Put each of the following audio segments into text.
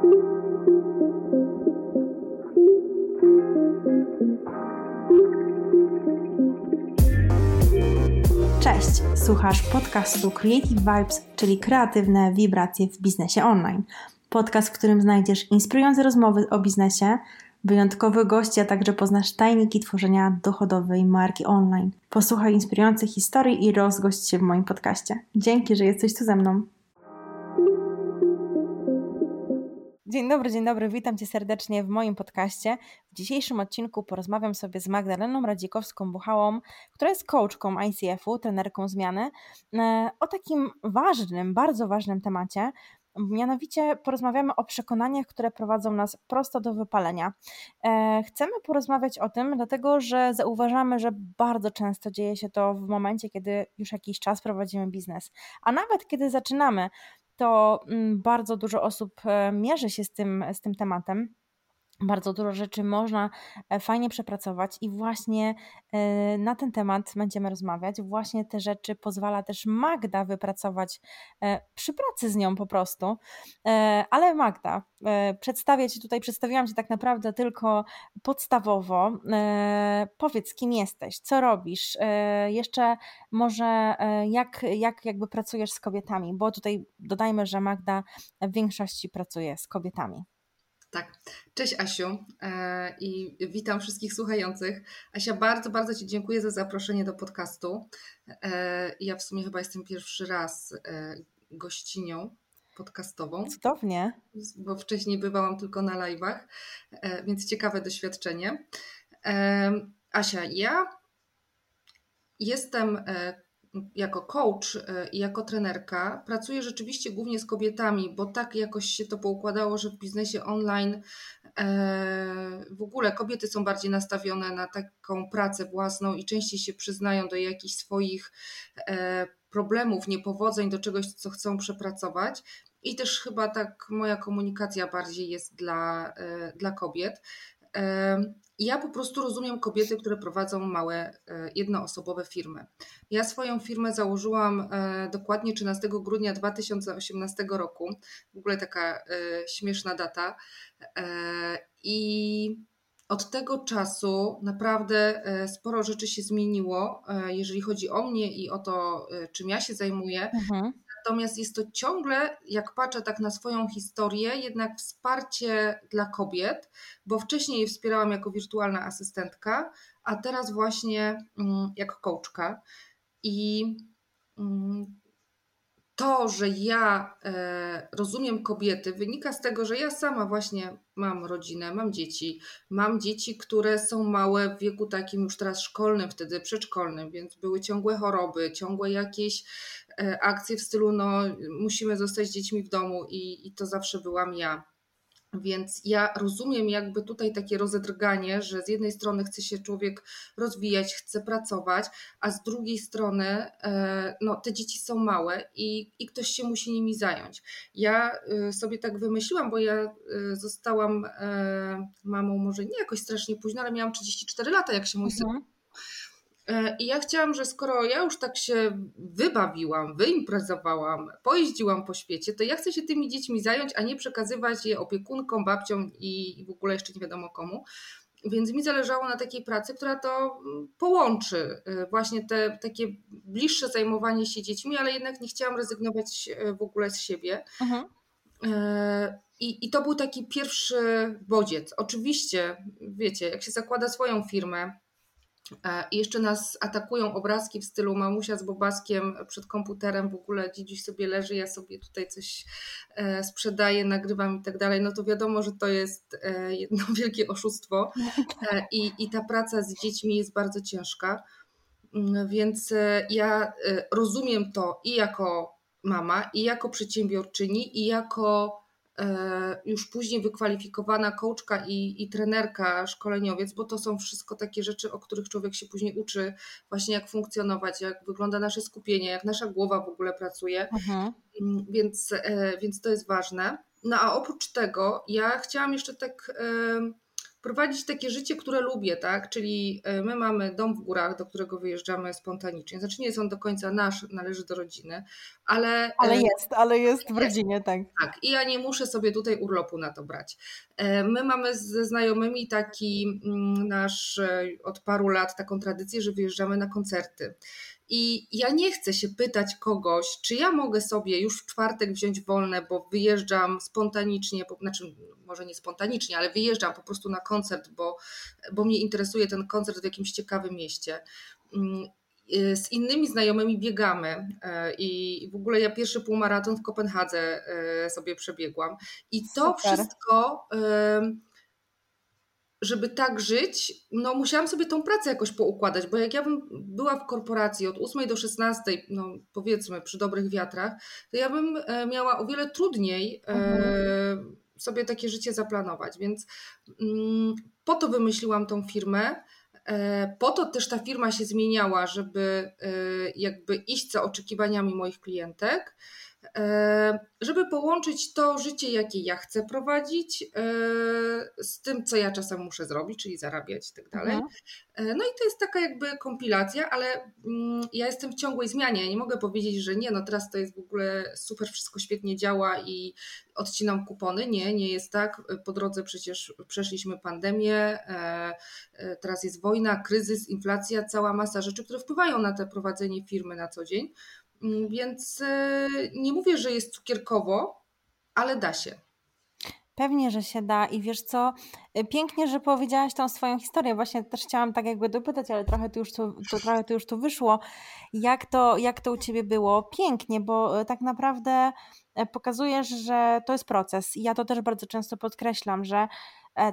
Cześć, słuchasz podcastu Creative Vibes, czyli kreatywne wibracje w biznesie online. Podcast, w którym znajdziesz inspirujące rozmowy o biznesie, wyjątkowych gości, a także poznasz tajniki tworzenia dochodowej marki online. Posłuchaj inspirujących historii i rozgość się w moim podcaście. Dzięki, że jesteś tu ze mną. Dzień dobry, dzień dobry, witam Cię serdecznie w moim podcaście. W dzisiejszym odcinku porozmawiam sobie z Magdaleną Radzikowską-Buchałą, która jest coachką ICF-u, trenerką zmiany, e, o takim ważnym, bardzo ważnym temacie, Mianowicie porozmawiamy o przekonaniach, które prowadzą nas prosto do wypalenia. E, chcemy porozmawiać o tym, dlatego że zauważamy, że bardzo często dzieje się to w momencie, kiedy już jakiś czas prowadzimy biznes, a nawet kiedy zaczynamy, to mm, bardzo dużo osób e, mierzy się z tym, z tym tematem bardzo dużo rzeczy można e, fajnie przepracować i właśnie e, na ten temat będziemy rozmawiać. Właśnie te rzeczy pozwala też Magda wypracować e, przy pracy z nią po prostu. Ale Magda, przedstawię Ci tutaj, przedstawiłam Cię tak naprawdę tylko podstawowo. Powiedz, kim jesteś, co robisz, jeszcze może jak, jak jakby pracujesz z kobietami, bo tutaj dodajmy, że Magda w większości pracuje z kobietami. Tak. Cześć Asiu e, i witam wszystkich słuchających. Asia, bardzo, bardzo Ci dziękuję za zaproszenie do podcastu. E, ja w sumie chyba jestem pierwszy raz e, gościnią podcastową. Cudownie. Bo wcześniej bywałam tylko na live'ach, więc ciekawe doświadczenie. Asia, ja jestem jako coach e, i jako trenerka pracuję rzeczywiście głównie z kobietami, bo tak jakoś się to poukładało, że w biznesie online e, w ogóle kobiety są bardziej nastawione na taką pracę własną i częściej się przyznają do jakichś swoich e, problemów, niepowodzeń, do czegoś, co chcą przepracować. I też chyba tak moja komunikacja bardziej jest dla, dla kobiet. Ja po prostu rozumiem kobiety, które prowadzą małe, e, jednoosobowe firmy. Ja swoją firmę założyłam e, dokładnie 13 grudnia 2018 roku. W ogóle taka e, śmieszna data. I od tego czasu naprawdę sporo rzeczy się zmieniło, jeżeli chodzi o mnie i o to, czym ja się zajmuję. Mhm. Natomiast jest to ciągle, jak patrzę tak na swoją historię, jednak wsparcie dla kobiet, bo wcześniej je wspierałam jako wirtualna asystentka, a teraz właśnie mm, jako coachka. I mm, to, że ja e, rozumiem kobiety, wynika z tego, że ja sama właśnie mam rodzinę, mam dzieci. Mam dzieci, które są małe w wieku takim już teraz szkolnym, wtedy przedszkolnym, więc były ciągłe choroby, ciągłe jakieś akcje w stylu, no musimy zostać z dziećmi w domu i, i to zawsze byłam ja. Więc ja rozumiem jakby tutaj takie rozedrganie, że z jednej strony chce się człowiek rozwijać, chce pracować, a z drugiej strony e, no, te dzieci są małe i, i ktoś się musi nimi zająć. Ja e, sobie tak wymyśliłam, bo ja e, zostałam mamą może nie jakoś strasznie późno, ale miałam 34 lata, jak się mój syn mhm. E, I ja chciałam, że skoro ja już tak się wybawiłam, wyimprezowałam, pojeździłam po świecie, to ja chcę się tymi dziećmi zająć, a nie przekazywać je opiekunkom, babciom i w ogóle jeszcze nie wiadomo komu. Więc mi zależało na takiej pracy, która to mm, połączy e, właśnie te takie bliższe zajmowanie się dziećmi, ale jednak nie chciałam rezygnować e, w ogóle z siebie. Mhm. I, I to był taki pierwszy bodziec. Oczywiście, wiecie, jak się zakłada swoją firmę, E, I jeszcze nas atakują obrazki w stylu mamusia z bobaskiem przed komputerem, w ogóle dziś sobie leży, ja sobie tutaj coś e, sprzedaję, nagrywam i tak dalej, no to wiadomo, że to jest e, jedno wielkie oszustwo i, i ta praca z dziećmi jest bardzo ciężka. Mm, więc ja rozumiem to i jako mama, i jako przedsiębiorczyni, i jako E, już później wykwalifikowana coachka i, i trenerka, szkoleniowiec, bo to są wszystko takie rzeczy, o których człowiek się później uczy, właśnie jak funkcjonować, jak wygląda nasze skupienie, jak nasza głowa w ogóle pracuje. Mhm. Mm, więc, e, więc to jest ważne. No a oprócz tego, ja chciałam jeszcze tak prowadzić takie życie, które lubię, tak? Czyli e, my mamy dom w górach, do którego wyjeżdżamy spontanicznie. Znaczy nie jest on do końca nasz, należy do rodziny, ale... Ale jest, ale jest w rodzinie, tak. Tak, i ja nie muszę sobie tutaj urlopu na to brać. My mamy ze znajomymi taki mm, nasz od paru lat taką tradycję, że wyjeżdżamy na koncerty. I ja nie chcę się pytać kogoś, czy ja mogę sobie już w czwartek wziąć wolne, bo wyjeżdżam spontanicznie, znaczy może nie spontanicznie, ale wyjeżdżam po prostu na koncert, bo, bo mnie interesuje ten koncert w jakimś ciekawym mieście. Mm, y, z innymi znajomymi biegamy y, i w ogóle ja pierwszy półmaraton w Kopenhadze y, sobie przebiegłam. I to Super. wszystko żeby tak żyć, no musiałam sobie tą pracę jakoś poukładać, bo jak ja bym była w korporacji od 8 do 16, no powiedzmy przy dobrych wiatrach, to ja bym e, miała o wiele trudniej e, mhm. sobie takie życie zaplanować, więc mm, po to wymyśliłam tą firmę. E, po to też ta firma się zmieniała, żeby jakby iść za oczekiwaniami moich klientek. E, żeby połączyć to życie, jakie ja chcę prowadzić, e, z tym, co ja czasem muszę zrobić, czyli zarabiać i tak dalej. Mhm. E, no i to jest taka jakby kompilacja, ale mm, ja jestem w ciągłej zmianie. Ja nie mogę powiedzieć, że nie, no teraz to jest w ogóle super, wszystko świetnie działa i odcinam kupony. Nie, nie jest tak. Po drodze przecież przeszliśmy pandemię, teraz jest wojna, kryzys, inflacja, cała masa rzeczy, które wpływają na te prowadzenie firmy na co dzień. Mm, więc e, nie mówię, że jest cukierkowo, ale da się. Pewnie, że się da i wiesz co, e, pięknie, że powiedziałaś tą swoją historię. Właśnie też chciałam tak jakby dopytać, ale trochę tu już tu, to, trochę tu już tu wyszło. Jak to, jak to u Ciebie było? Pięknie, bo e, tak naprawdę pokazujesz, że to jest proces. I ja to też bardzo często podkreślam, że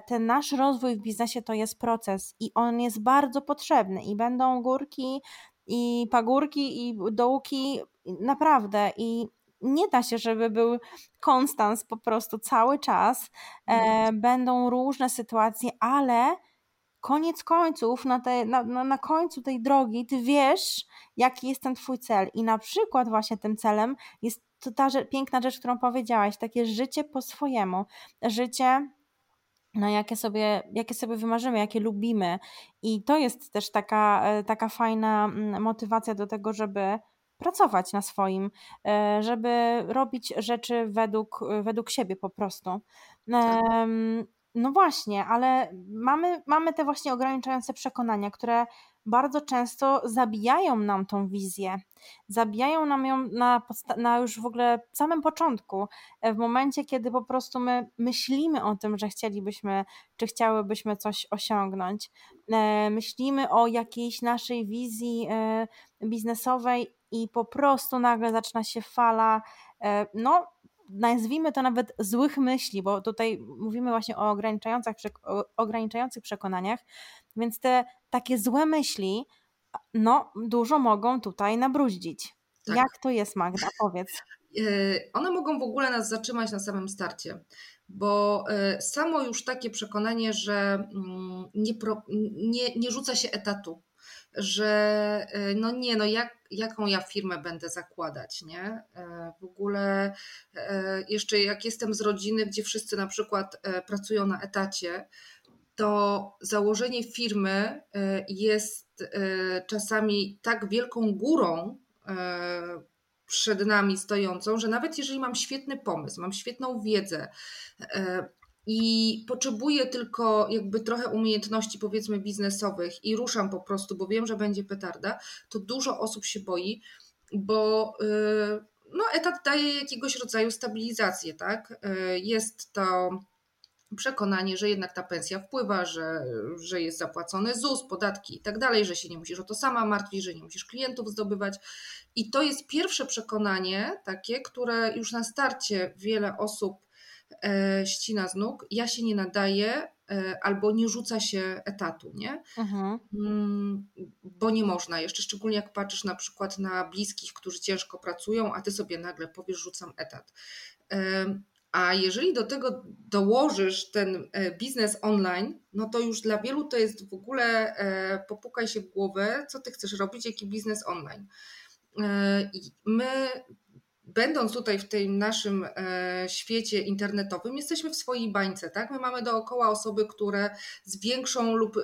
ten nasz rozwój w biznesie to jest proces i on jest bardzo potrzebny i będą górki, i pagórki, i dołki, naprawdę. I nie da się, żeby był konstans po prostu cały czas. E, no. będą różne sytuacje, ale koniec końców, na, te, na, na końcu tej drogi, ty wiesz, jaki jest ten twój cel. I na przykład właśnie tym celem jest to ta rzecz, piękna rzecz, którą powiedziałaś, takie życie po swojemu. Życie no jakie sobie, jakie sobie wymarzymy, jakie lubimy. I to jest też taka, e, taka fajna mm, motywacja do tego, żeby pracować na swoim, e, żeby robić rzeczy według, według siebie po prostu. Tak. No właśnie, ale mamy, mamy te właśnie ograniczające przekonania, które bardzo często zabijają nam tą wizję. Zabijają nam ją na, na już w ogóle samym początku, e, w momencie, kiedy po prostu my myślimy o tym, że chcielibyśmy, czy chciałybyśmy coś osiągnąć. E, myślimy o jakiejś naszej wizji e, biznesowej i po prostu nagle zaczyna się fala, no nazwijmy to nawet złych myśli, bo tutaj mówimy właśnie o ograniczających, ograniczających przekonaniach, więc te takie złe myśli, no, dużo mogą tutaj nabruździć. Tak. Jak to jest, Magda? Powiedz. E, one mogą w ogóle nas zatrzymać na samym starcie, bo e, samo już takie przekonanie, że mm, nie, nie, nie rzuca się etatu, że e, no nie, no jak, jaką ja firmę będę zakładać, nie? W ogóle jeszcze jak jestem z rodziny, gdzie wszyscy na przykład pracują na etacie, to założenie firmy e, jest e, czasami tak wielką górą e, przed nami stojącą, że nawet jeżeli mam świetny pomysł, mam świetną wiedzę i potrzebuję tylko jakby trochę umiejętności powiedzmy biznesowych i ruszam po prostu, bo wiem, że będzie petarda, to dużo osób się boi, bo no, etat daje jakiegoś rodzaju stabilizację, tak? Jest to przekonanie, że jednak ta pensja wpływa, że, że jest zapłacony ZUS, podatki i tak dalej, że się nie musisz o to sama martwić, że nie musisz klientów zdobywać. I to jest pierwsze przekonanie takie, które już na starcie wiele osób e, ścina z nóg. Ja się nie nadaję e, albo nie rzuca się etatu, nie? Mhm. Mm, bo nie można. Jeszcze szczególnie jak patrzysz na przykład na bliskich, którzy ciężko pracują, a ty sobie nagle powiesz, rzucam etat. A jeżeli do tego dołożysz ten e, biznes online, no to już dla wielu to jest w ogóle e, popukaj się w głowę, co ty chcesz robić, jaki biznes online. E, I my będąc tutaj w tym naszym świecie internetowym, jesteśmy w swojej bańce, tak? My mamy dookoła osoby, które z większą lub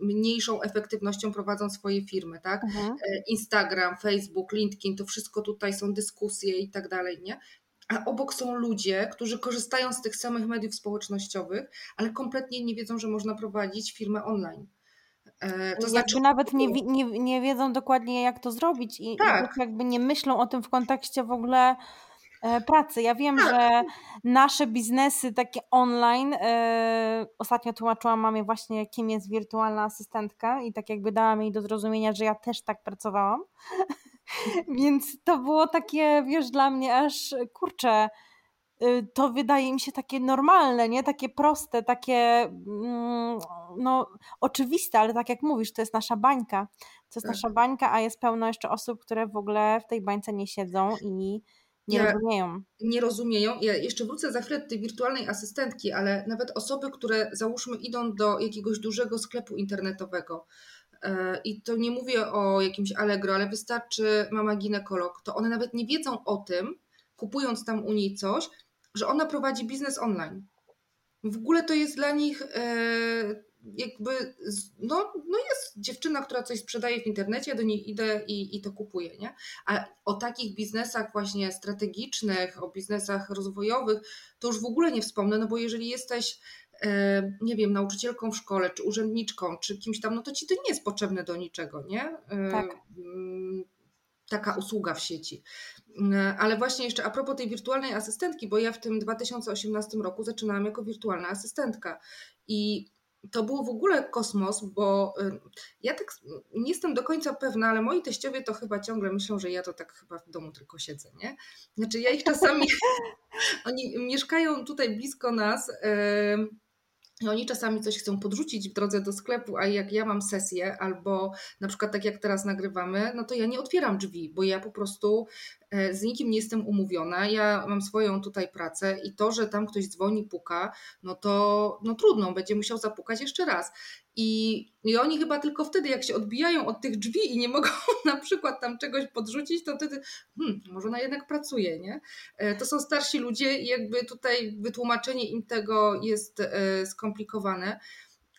mniejszą efektywnością prowadzą swoje firmy, tak? Mhm. Instagram, Facebook, LinkedIn, to wszystko tutaj są dyskusje i tak dalej, nie? A obok są ludzie, którzy korzystają z tych samych mediów społecznościowych, ale kompletnie nie wiedzą, że można prowadzić firmę online. E, to znaczy, nawet nie, nie, nie wiedzą dokładnie, jak to zrobić i, tak. i jakby nie myślą o tym w kontekście w ogóle e, pracy. Ja wiem, tak. że nasze biznesy takie online, e, ostatnio tłumaczyłam mamie właśnie, kim jest wirtualna asystentka i tak jakby dałam jej do zrozumienia, że ja też tak pracowałam. Więc to było takie, wiesz, dla mnie aż kurczę, Y, to wydaje mi się takie normalne, nie? Takie proste, takie mm, no, oczywiste, ale tak jak mówisz, to jest nasza bańka. To jest tak. nasza bańka, a jest pełno jeszcze osób, które w ogóle w tej bańce nie siedzą i nie ja, rozumieją. Nie rozumieją. Ja jeszcze wrócę za chwilę do tej wirtualnej asystentki, ale nawet osoby, które załóżmy idą do jakiegoś dużego sklepu internetowego, i to nie mówię o jakimś Allegro, ale wystarczy mama ginekolog, to one nawet nie wiedzą o tym, kupując tam u niej coś, że ona prowadzi biznes online. W ogóle to jest dla nich e, jakby, no, no jest dziewczyna, która coś sprzedaje w internecie, do niej idę i, i to kupuję, nie? A o takich biznesach właśnie strategicznych, o biznesach rozwojowych, to już w ogóle nie wspomnę, no bo jeżeli jesteś e, nie wiem, nauczycielką w szkole, czy urzędniczką, czy kimś tam, no to ci to nie jest potrzebne do niczego, nie? E, tak. Mm, taka usługa w sieci. E, ale właśnie jeszcze a propos tej wirtualnej asystentki, bo ja w tym 2018 roku zaczynałam jako wirtualna asystentka i to było w ogóle kosmos, bo e, ja tak nie jestem do końca pewna, ale moi teściowie to chyba ciągle myślą, że ja to tak chyba w domu tylko siedzę, nie? Znaczy ja ich czasami, oni mieszkają tutaj blisko nas, i oni czasami coś chcą podrzucić w drodze do sklepu, a jak ja mam sesję, albo na przykład tak jak teraz nagrywamy, no to ja nie otwieram drzwi, bo ja po prostu z nikim nie jestem umówiona, ja mam swoją tutaj pracę i to, że tam ktoś dzwoni, puka, no to no trudno, będzie musiał zapukać jeszcze raz. I, I oni chyba tylko wtedy, jak się odbijają od tych drzwi i nie mogą na przykład tam czegoś podrzucić, to wtedy, hmm, może ona jednak pracuje, nie? E, to są starsi ludzie i jakby tutaj wytłumaczenie im tego jest e, skomplikowane.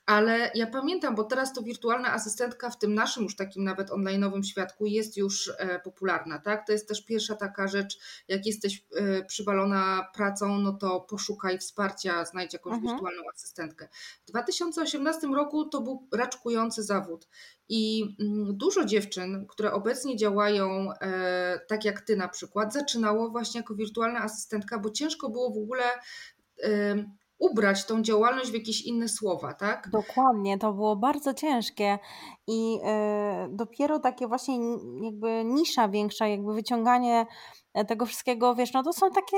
Ale ja pamiętam, bo teraz to wirtualna asystentka w tym naszym już takim nawet online'owym świadku jest już e, popularna, tak? To jest też pierwsza taka rzecz, jak jesteś e, przywalona pracą, no to poszukaj wsparcia, znajdź jakąś mhm. wirtualną asystentkę. W 2018 roku to był raczkujący zawód i mm, dużo dziewczyn, które obecnie działają e, tak jak ty na przykład, zaczynało właśnie jako wirtualna asystentka, bo ciężko było w ogóle ubrać tą działalność w jakieś inne słowa, tak? Dokładnie, to było bardzo ciężkie i yy, dopiero takie właśnie jakby nisza większa, jakby wyciąganie e, tego wszystkiego, wiesz, no to są takie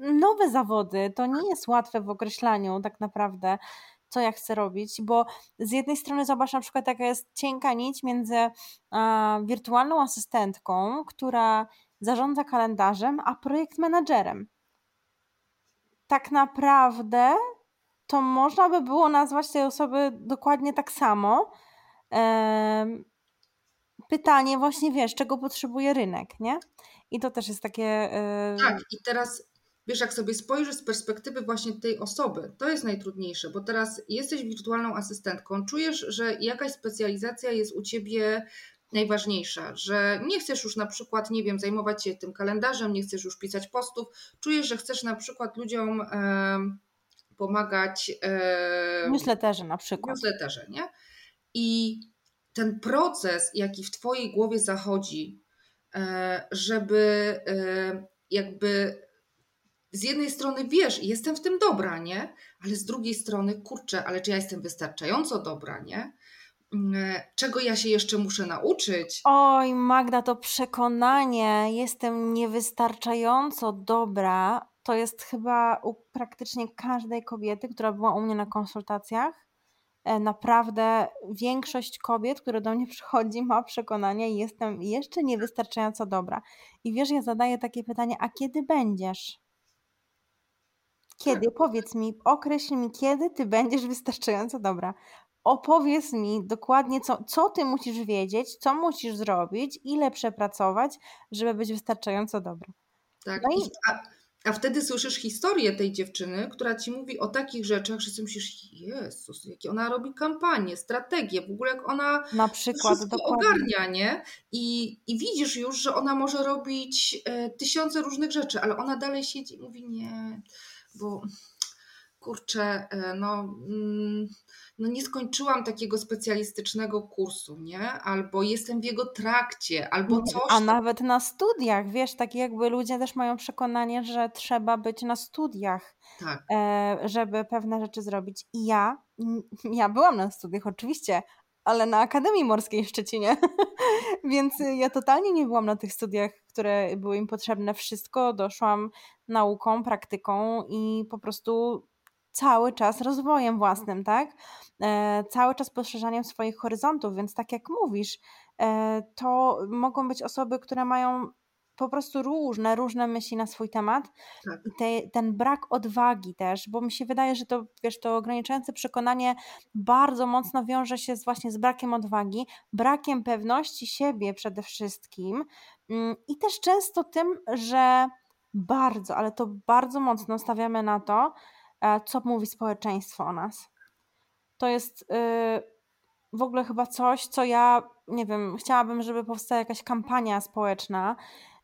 nowe zawody, to nie jest łatwe w określaniu tak naprawdę, co ja chcę robić, bo z jednej strony zobacz na przykład jaka jest cienka nić między a, wirtualną asystentką, która zarządza kalendarzem, a projekt menadżerem tak naprawdę to można by było nazwać tej osoby dokładnie tak samo. Pytanie właśnie, wiesz, czego potrzebuje rynek, nie? I to też jest takie... Tak, i teraz wiesz, jak sobie spojrzysz z perspektywy właśnie tej osoby, to jest najtrudniejsze, bo teraz jesteś wirtualną asystentką, czujesz, że jakaś specjalizacja jest u ciebie najważniejsza, że nie chcesz już na przykład, nie wiem, zajmować się tym kalendarzem, nie chcesz już pisać postów, czujesz, że chcesz na przykład ludziom e, pomagać. E, newsletterze na przykład. Newsletterze, nie? I ten proces, jaki w Twojej głowie zachodzi, e, żeby e, jakby z jednej strony wiesz, jestem w tym dobra, nie? Ale z drugiej strony, kurczę, ale czy ja jestem wystarczająco dobra, nie? Mm, czego ja się jeszcze muszę nauczyć. Oj, Magda, to przekonanie, jestem niewystarczająco dobra, to jest chyba u praktycznie każdej kobiety, która była u mnie na konsultacjach. E, naprawdę większość kobiet, które do mnie przychodzi, ma przekonanie, jestem jeszcze niewystarczająco dobra. I wiesz, ja zadaję takie pytanie, a kiedy będziesz? Kiedy? Powiedz mi, określ mi, kiedy ty będziesz wystarczająco dobra opowiedz mi dokładnie, co, co ty musisz wiedzieć, co musisz zrobić, ile przepracować, żeby być wystarczająco dobra. Tak. No i... a, a wtedy słyszysz historię tej dziewczyny, która ci mówi o takich rzeczach, że sobie myślisz, Jezus, jakie ona robi kampanię, strategię, w ogóle jak ona na przykład ogarnia, nie? I, I widzisz już, że ona może robić e, tysiące różnych rzeczy, ale ona dalej siedzi i mówi nie, bo kurczę, e, no, mm, no nie skończyłam takiego specjalistycznego kursu, nie? Albo jestem w jego trakcie, albo coś. A nawet na studiach, wiesz, tak jakby ludzie też mają przekonanie, że trzeba być na studiach, tak. E, żeby pewne rzeczy zrobić. I ja, ja byłam na studiach oczywiście, ale na Akademii Morskiej w Szczecinie, więc ja totalnie nie byłam na tych studiach, które były im potrzebne. Wszystko doszłam nauką, praktyką i po prostu cały czas rozwojem własnym, tak? E, cały czas poszerzaniem swoich horyzontów, więc tak jak mówisz, e, to mogą być osoby, które mają po prostu różne, różne myśli na swój temat. Tak. I te, ten brak odwagi też, bo mi się wydaje, że to, wiesz, to ograniczające przekonanie bardzo mocno wiąże się z, właśnie z brakiem odwagi, brakiem pewności siebie przede wszystkim mm, i też często tym, że bardzo, ale to bardzo mocno stawiamy na to, co mówi społeczeństwo o nas. To jest y, w ogóle chyba coś, co ja, nie wiem, chciałabym, żeby powstała jakaś kampania społeczna,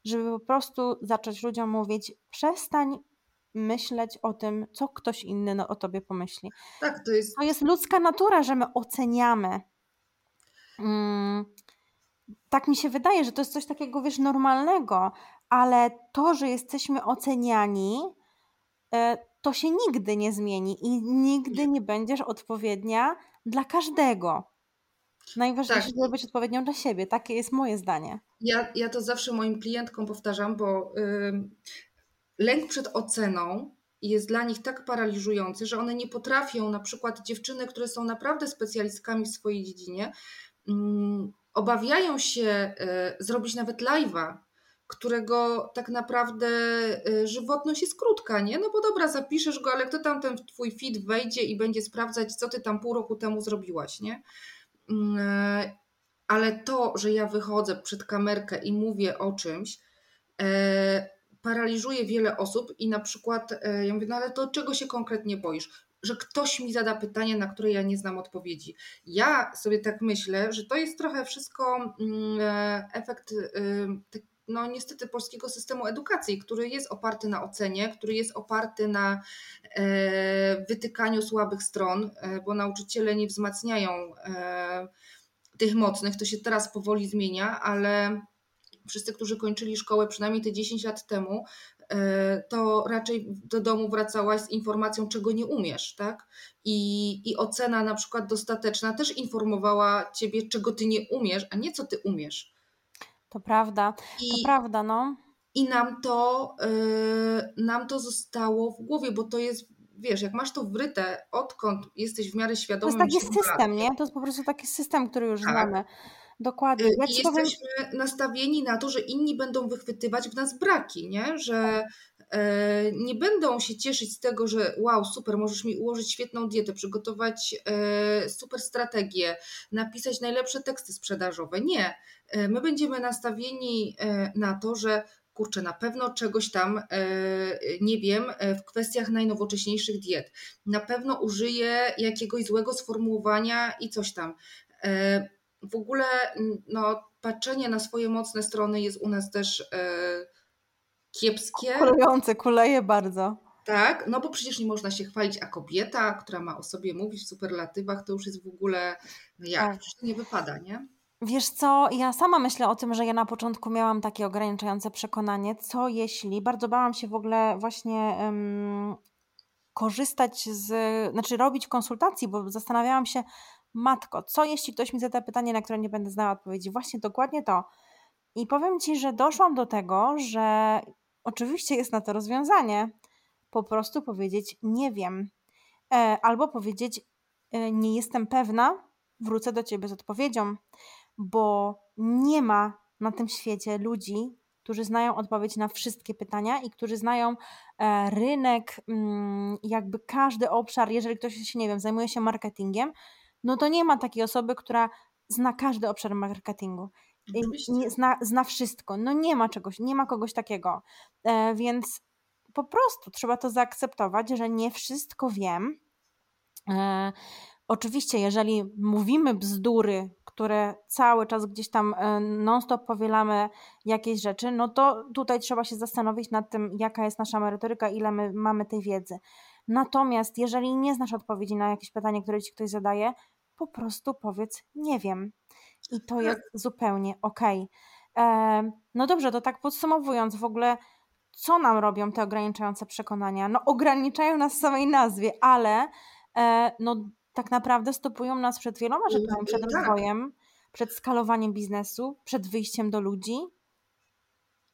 żeby po prostu zacząć ludziom mówić: przestań myśleć o tym, co ktoś inny no, o tobie pomyśli. Tak, to jest. To jest ludzka natura, że my oceniamy. Mm, tak mi się wydaje, że to jest coś takiego, wiesz, normalnego, ale to, że jesteśmy oceniani, e, to się nigdy nie zmieni i nigdy nie będziesz odpowiednia dla każdego. Najważniejsze, tak. żeby być odpowiednią dla siebie. Takie jest moje zdanie. Ja, ja to zawsze moim klientkom powtarzam, bo yy, lęk przed oceną jest dla nich tak paraliżujący, że one nie potrafią, na przykład dziewczyny, które są naprawdę specjalistkami w swojej dziedzinie, yy, obawiają się yy, zrobić nawet live'a którego tak naprawdę y, żywotność jest krótka, nie? No bo dobra, zapiszesz go, ale kto tam ten twój feed wejdzie i będzie sprawdzać, co ty tam pół roku temu zrobiłaś, nie? Mm, e, ale to, że ja wychodzę przed kamerkę i mówię o czymś, e, paraliżuje wiele osób i na przykład e, ja mówię, no ale to czego się konkretnie boisz? Że ktoś mi zada pytanie, na które ja nie znam odpowiedzi. Ja sobie tak myślę, że to jest trochę wszystko mm, efekt y, no niestety polskiego systemu edukacji, który jest oparty na ocenie, który jest oparty na e, wytykaniu słabych stron, e, bo nauczyciele nie wzmacniają e, tych mocnych. To się teraz powoli zmienia, ale wszyscy, którzy kończyli szkołę przynajmniej te 10 lat temu, to raczej do domu wracałaś z informacją, czego nie umiesz, tak? I, I ocena na przykład dostateczna też informowała ciebie, czego ty nie umiesz, a nie co ty umiesz. To prawda, I, to prawda, no. I nam to, yy, nam to zostało w głowie, bo to jest, wiesz, jak masz to wryte, odkąd jesteś w miarę świadomy. To jest taki system, nie? To jest po prostu taki system, który już tak. znamy. Dokładnie. Ja I jesteśmy powiem... nastawieni na to, że inni będą wychwytywać w nas braki, nie? Że E, nie będą się cieszyć z tego, że wow, super, możesz mi ułożyć świetną dietę, przygotować e, super strategię, napisać najlepsze teksty sprzedażowe. Nie. E, my będziemy nastawieni na to, że kurczę, na pewno czegoś tam nie wiem w kwestiach najnowocześniejszych diet. Na pewno użyję jakiegoś złego sformułowania i coś tam. W ogóle no, patrzenie na swoje mocne strony jest u nas też kiepskie. Kulejące, kuleje bardzo. Tak, no bo przecież nie można się chwalić, a kobieta, która ma o sobie mówić w superlatywach, to już jest w ogóle, no jak, tak. to nie wypada, nie? Wiesz co, ja sama myślę o tym, że ja na początku miałam takie ograniczające przekonanie, co jeśli, bardzo bałam się w ogóle właśnie um, korzystać z, znaczy robić konsultacji, bo zastanawiałam się, matko, co jeśli ktoś mi zada pytanie, na które nie będę znała odpowiedzi? Właśnie dokładnie to. I powiem Ci, że doszłam do tego, że Oczywiście jest na to rozwiązanie. Po prostu powiedzieć nie wiem. E, albo powiedzieć e, nie jestem pewna, wrócę do ciebie z odpowiedzią, bo nie ma na tym świecie ludzi, którzy znają odpowiedź na wszystkie pytania i którzy znają e, rynek, mm, jakby każdy obszar. Jeżeli ktoś się, nie wiem, zajmuje się marketingiem, no to nie ma takiej osoby, która zna każdy obszar marketingu. Nie, zna, zna wszystko. No nie ma czegoś, nie ma kogoś takiego. E, więc po prostu trzeba to zaakceptować, że nie wszystko wiem. E, oczywiście, jeżeli mówimy bzdury, które cały czas gdzieś tam e, non-stop powielamy jakieś rzeczy, no to tutaj trzeba się zastanowić nad tym, jaka jest nasza merytoryka, ile my mamy tej wiedzy. Natomiast jeżeli nie znasz odpowiedzi na jakieś pytanie, które ci ktoś zadaje, po prostu powiedz nie wiem. I to jest tak. zupełnie okej. Okay. E, no dobrze, to tak podsumowując, w ogóle co nam robią te ograniczające przekonania? No ograniczają nas w samej nazwie, ale e, no tak naprawdę stopują nas przed wieloma rzeczami, przed tak. rozwojem, przed skalowaniem biznesu, przed wyjściem do ludzi.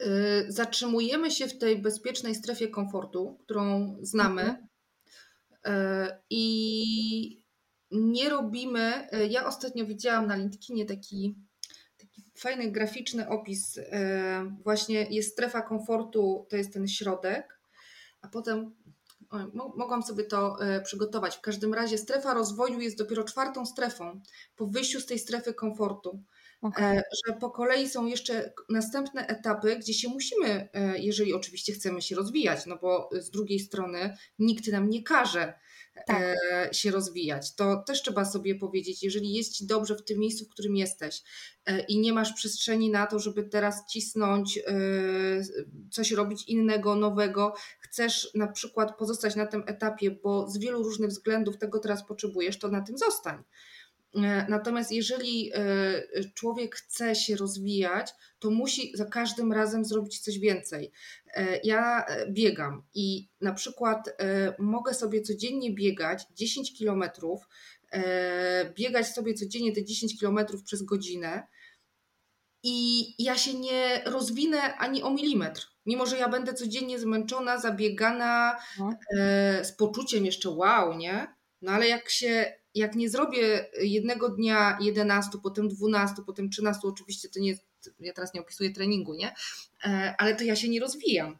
Y, zatrzymujemy się w tej bezpiecznej strefie komfortu, którą znamy, mhm. y, i nie robimy. Y, ja ostatnio widziałam na LinkedInie taki, taki fajny graficzny opis. Właśnie jest strefa komfortu, to jest ten środek, a potem mogłam sobie to e, przygotować. W każdym razie strefa rozwoju jest dopiero czwartą strefą po wyjściu z tej strefy komfortu. Okay. Że po kolei są jeszcze następne etapy, gdzie się musimy, e, jeżeli oczywiście chcemy się rozwijać, no bo z drugiej strony nikt nam nie każe tak. E, się rozwijać. To też trzeba sobie powiedzieć, jeżeli jest ci dobrze w tym miejscu, w którym jesteś e, i nie masz przestrzeni na to, żeby teraz cisnąć, e, coś robić innego, nowego, chcesz na przykład pozostać na tym etapie, bo z wielu różnych względów tego teraz potrzebujesz, to na tym zostań. E, natomiast jeżeli e, człowiek chce się rozwijać, to musi za każdym razem zrobić coś więcej. E, ja biegam i na przykład mogę sobie codziennie biegać 10 kilometrów, biegać sobie codziennie te 10 kilometrów przez godzinę i ja się nie rozwinę ani o milimetr. Mimo, że ja będę codziennie zmęczona, zabiegana, no. z poczuciem jeszcze wow, nie? No ale jak się jak nie zrobię jednego dnia 11, potem 12, potem 13, oczywiście to nie ja teraz nie opisuję treningu, nie? E, ale to ja się nie rozwijam.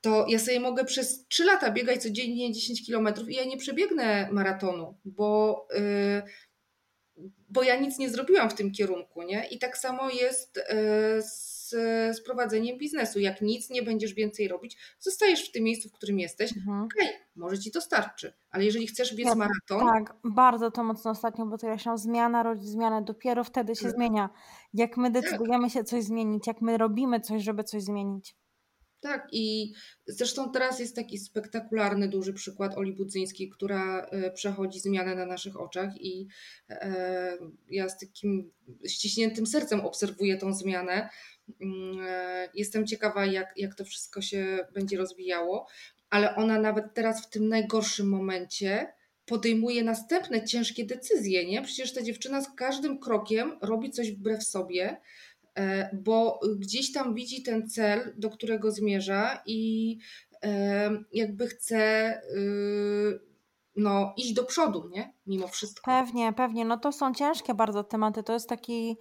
To ja sobie mogę przez 3 lata biegać codziennie 10 km i ja nie przebiegnę maratonu, bo, yy, bo ja nic nie zrobiłam w tym kierunku, nie? I tak samo jest yy, z z, prowadzeniem biznesu. Jak nic nie będziesz więcej robić, zostajesz w tym miejscu, w którym jesteś. Mhm. Okej, okay, może ci to starczy, ale jeżeli chcesz biec ja, maraton. Tak, bardzo to mocno ostatnio podkreślam. Zmiana rodzi zmianę, dopiero wtedy się tak. zmienia. Jak my tak. decydujemy tak. się coś zmienić, jak my robimy coś, żeby coś zmienić. Tak, i zresztą teraz jest taki spektakularny, duży przykład Oli Budzyńskiej, która e, przechodzi zmianę na naszych oczach, i e, ja z takim ściśniętym sercem obserwuję tą zmianę. Mm, e, jestem ciekawa, jak, jak to wszystko się będzie rozwijało, ale ona nawet teraz w tym najgorszym momencie podejmuje następne ciężkie decyzje, nie? Przecież ta dziewczyna z każdym krokiem robi coś wbrew sobie, e, bo gdzieś tam widzi ten cel, do którego zmierza i e, jakby chce y, no, iść do przodu, nie? Mimo wszystko. Pewnie, pewnie. No to są ciężkie bardzo tematy. To jest taki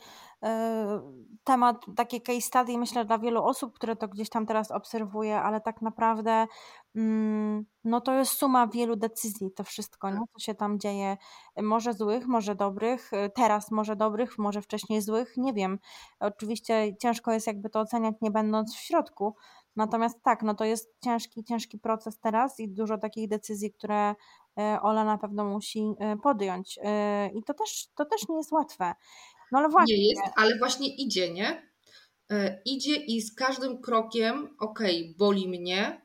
temat, takie case study, myślę, dla wielu osób, które to gdzieś tam teraz obserwuje, ale tak naprawdę mm, no to jest suma wielu decyzji, to wszystko, nie? co się tam dzieje. Może złych, może dobrych, teraz może dobrych, może wcześniej złych, nie wiem. Oczywiście ciężko jest jakby to oceniać, nie będąc w środku, Natomiast tak, no to jest ciężki, ciężki proces teraz i dużo takich decyzji, które e, Ola na pewno musi e, podjąć. E, I to też, to też nie jest łatwe. No ale właśnie. Nie jest, ale właśnie idzie, nie? Idzie i z każdym krokiem, okej, okay, boli mnie,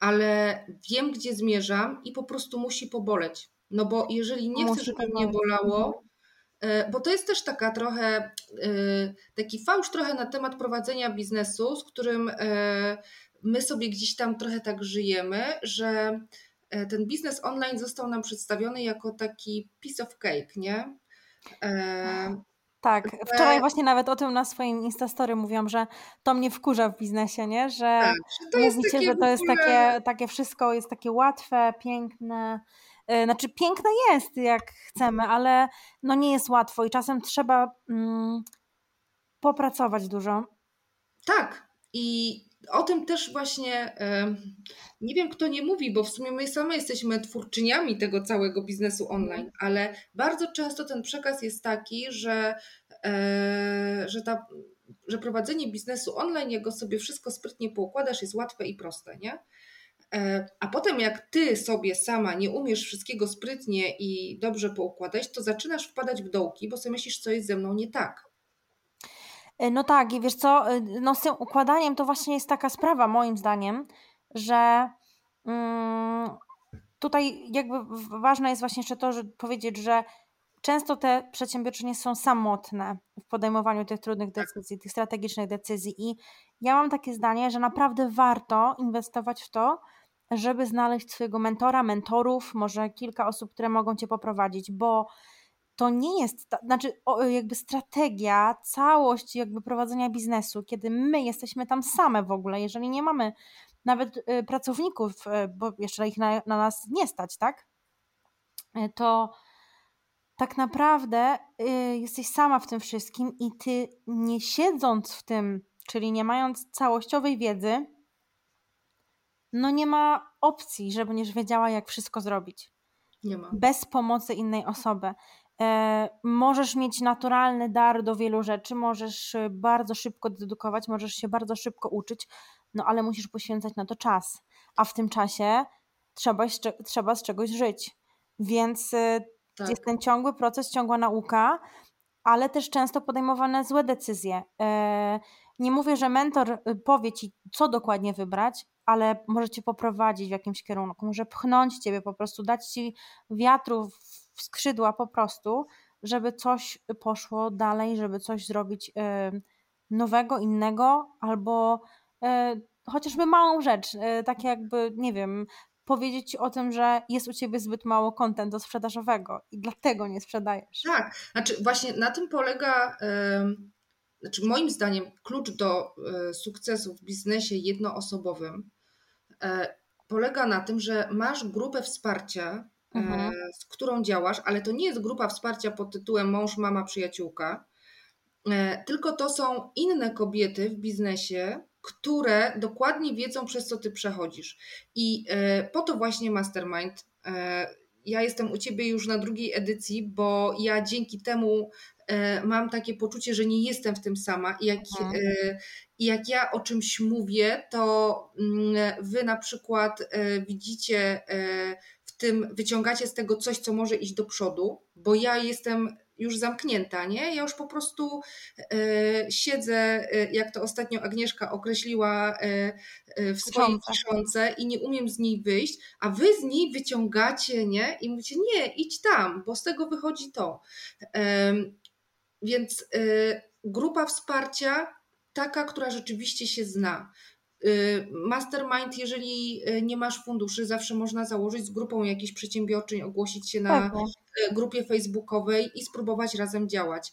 ale wiem, gdzie zmierzam i po prostu musi poboleć. No bo jeżeli nie chcę, żeby mnie bolało, mhm. E, bo to jest też taka trochę, e, taki fałsz trochę na temat prowadzenia biznesu, z którym e, my sobie gdzieś tam trochę tak żyjemy, że ten biznes online został nam przedstawiony jako taki piece of cake, nie? Tak, wczoraj właśnie nawet o tym na swoim Instastory mówiłam, że to mnie wkurza w biznesie, nie? Że, tak, że to mówicie, że to jest takie, takie wszystko jest takie łatwe, piękne, E, znaczy, piękne jest, jak chcemy, ale no nie jest łatwo i czasem trzeba mm, popracować dużo. Tak. I o tym też właśnie nie wiem, kto nie mówi, bo w sumie my same jesteśmy twórczyniami tego całego biznesu online, ale bardzo często ten przekaz jest taki, że że, ta, że prowadzenie biznesu online, jak go sobie wszystko sprytnie poukładasz, jest łatwe i proste, nie? A potem, jak ty sobie sama nie umiesz wszystkiego sprytnie i dobrze poukładać, to zaczynasz wpadać w dołki, bo sobie myślisz, co jest ze mną nie tak. E, no tak, i wiesz co, e, no z tym układaniem to właśnie jest taka sprawa, moim zdaniem, że mm, tutaj jakby ważne jest właśnie jeszcze to, żeby powiedzieć, że często te przedsiębiorczynie są samotne w podejmowaniu tych trudnych tak. decyzji, tych strategicznych decyzji i ja mam takie zdanie, że naprawdę warto inwestować w to, żeby znaleźć swojego mentora, mentorów, może kilka osób, które mogą cię poprowadzić, bo to nie jest, ta, znaczy jakby strategia, całość jakby prowadzenia biznesu, kiedy my jesteśmy tam same w ogóle, jeżeli nie mamy nawet y, pracowników, y, bo jeszcze ich na, na nas nie stać, tak? Y, to tak naprawdę jesteś sama w tym wszystkim i ty nie siedząc w tym, czyli nie mając całościowej wiedzy, no nie ma opcji, żeby będziesz wiedziała, jak wszystko zrobić. Nie ma. Bez pomocy innej osoby. E, możesz mieć naturalny dar do wielu rzeczy, możesz e, bardzo szybko dedukować, możesz się bardzo szybko uczyć, no ale musisz poświęcać na to czas. A w tym czasie trzeba, trzeba z czegoś żyć. Więc e, tak. jest ten ciągły proces, ciągła nauka, ale też często podejmowane złe decyzje. Nie mówię, że mentor powie ci, co dokładnie wybrać, ale może cię poprowadzić w jakimś kierunku, może pchnąć ciebie po prostu, dać ci wiatru w skrzydła po prostu, żeby coś poszło dalej, żeby coś zrobić nowego, innego, albo e, chociażby małą rzecz, e, tak jakby, nie wiem, powiedzieć o tym, że jest u ciebie zbyt mało kontentu sprzedażowego i dlatego nie sprzedajesz. Tak, znaczy właśnie na tym polega, znaczy moim zdaniem klucz do e, sukcesu w biznesie jednoosobowym polega na tym, że masz grupę wsparcia, mhm. E, z którą działasz, ale to nie jest grupa wsparcia pod tytułem mąż, mama, przyjaciółka, e, tylko to są inne kobiety w biznesie, które dokładnie wiedzą, przez co ty przechodzisz. I e, po to właśnie Mastermind. Ja jestem u ciebie już na drugiej edycji, bo ja dzięki temu mam takie poczucie, że nie jestem w tym sama. I jak, mhm. jak ja o czymś mówię, to mm, wy na przykład widzicie tym wyciągacie z tego coś, co może iść do przodu, bo ja jestem już zamknięta, nie? Ja już po prostu e, siedzę, e, jak to ostatnio Agnieszka określiła e, w swojej książce i nie umiem z niej wyjść, a wy z niej wyciągacie, nie? I mówicie, nie, idź tam, bo z tego wychodzi to. Więc grupa wsparcia taka, która rzeczywiście się zna. Y, mastermind, jeżeli y, nie masz funduszy, zawsze można założyć z grupą jakichś przedsiębiorczyń, ogłosić się na y, grupie facebookowej i spróbować razem działać.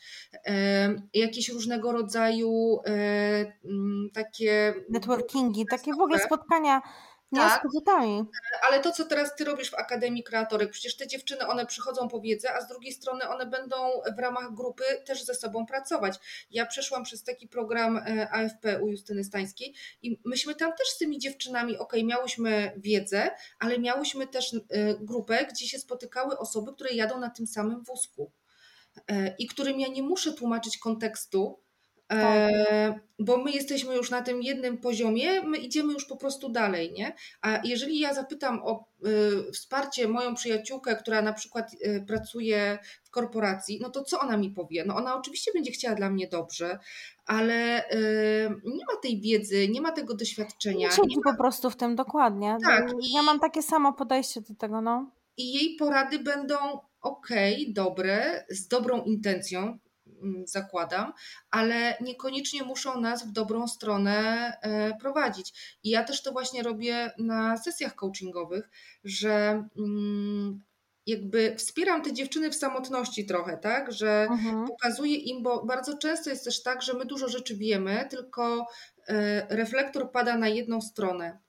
Jakieś różnego rodzaju mm, takie. Networkingi, takie w ogóle spotkania tak, ale to, co teraz ty robisz w Akademii Kreatorek, przecież te dziewczyny, one przychodzą po wiedzę, a z drugiej strony one będą w ramach grupy też ze sobą pracować. Ja przeszłam przez taki program e, AFP u Justyny Stańskiej i myśmy tam też z tymi dziewczynami, ok, miałyśmy wiedzę, ale miałyśmy też e, grupę, gdzie się spotykały osoby, które jadą na tym samym wózku e, i którym ja nie muszę tłumaczyć kontekstu. E, bo my jesteśmy już na tym jednym poziomie, my idziemy już po prostu dalej, nie? A jeżeli ja zapytam o y, wsparcie moją przyjaciółkę, która na przykład y, pracuje w korporacji, no to co ona mi powie? No ona oczywiście będzie chciała dla mnie dobrze, ale y, nie ma tej wiedzy, nie ma tego doświadczenia. Nie siedzi po prostu w tym dokładnie. Tak. Ja mam takie samo podejście do tego, no. I jej porady będą ok, dobre, z dobrą intencją, zakładam, ale niekoniecznie muszą nas w dobrą stronę e, prowadzić. I ja też to właśnie robię na sesjach coachingowych, że mm, jakby wspieram te dziewczyny w samotności trochę, tak, że mhm. pokazuję im, bo bardzo często jest też tak, że my dużo rzeczy wiemy, tylko e, reflektor pada na jedną stronę.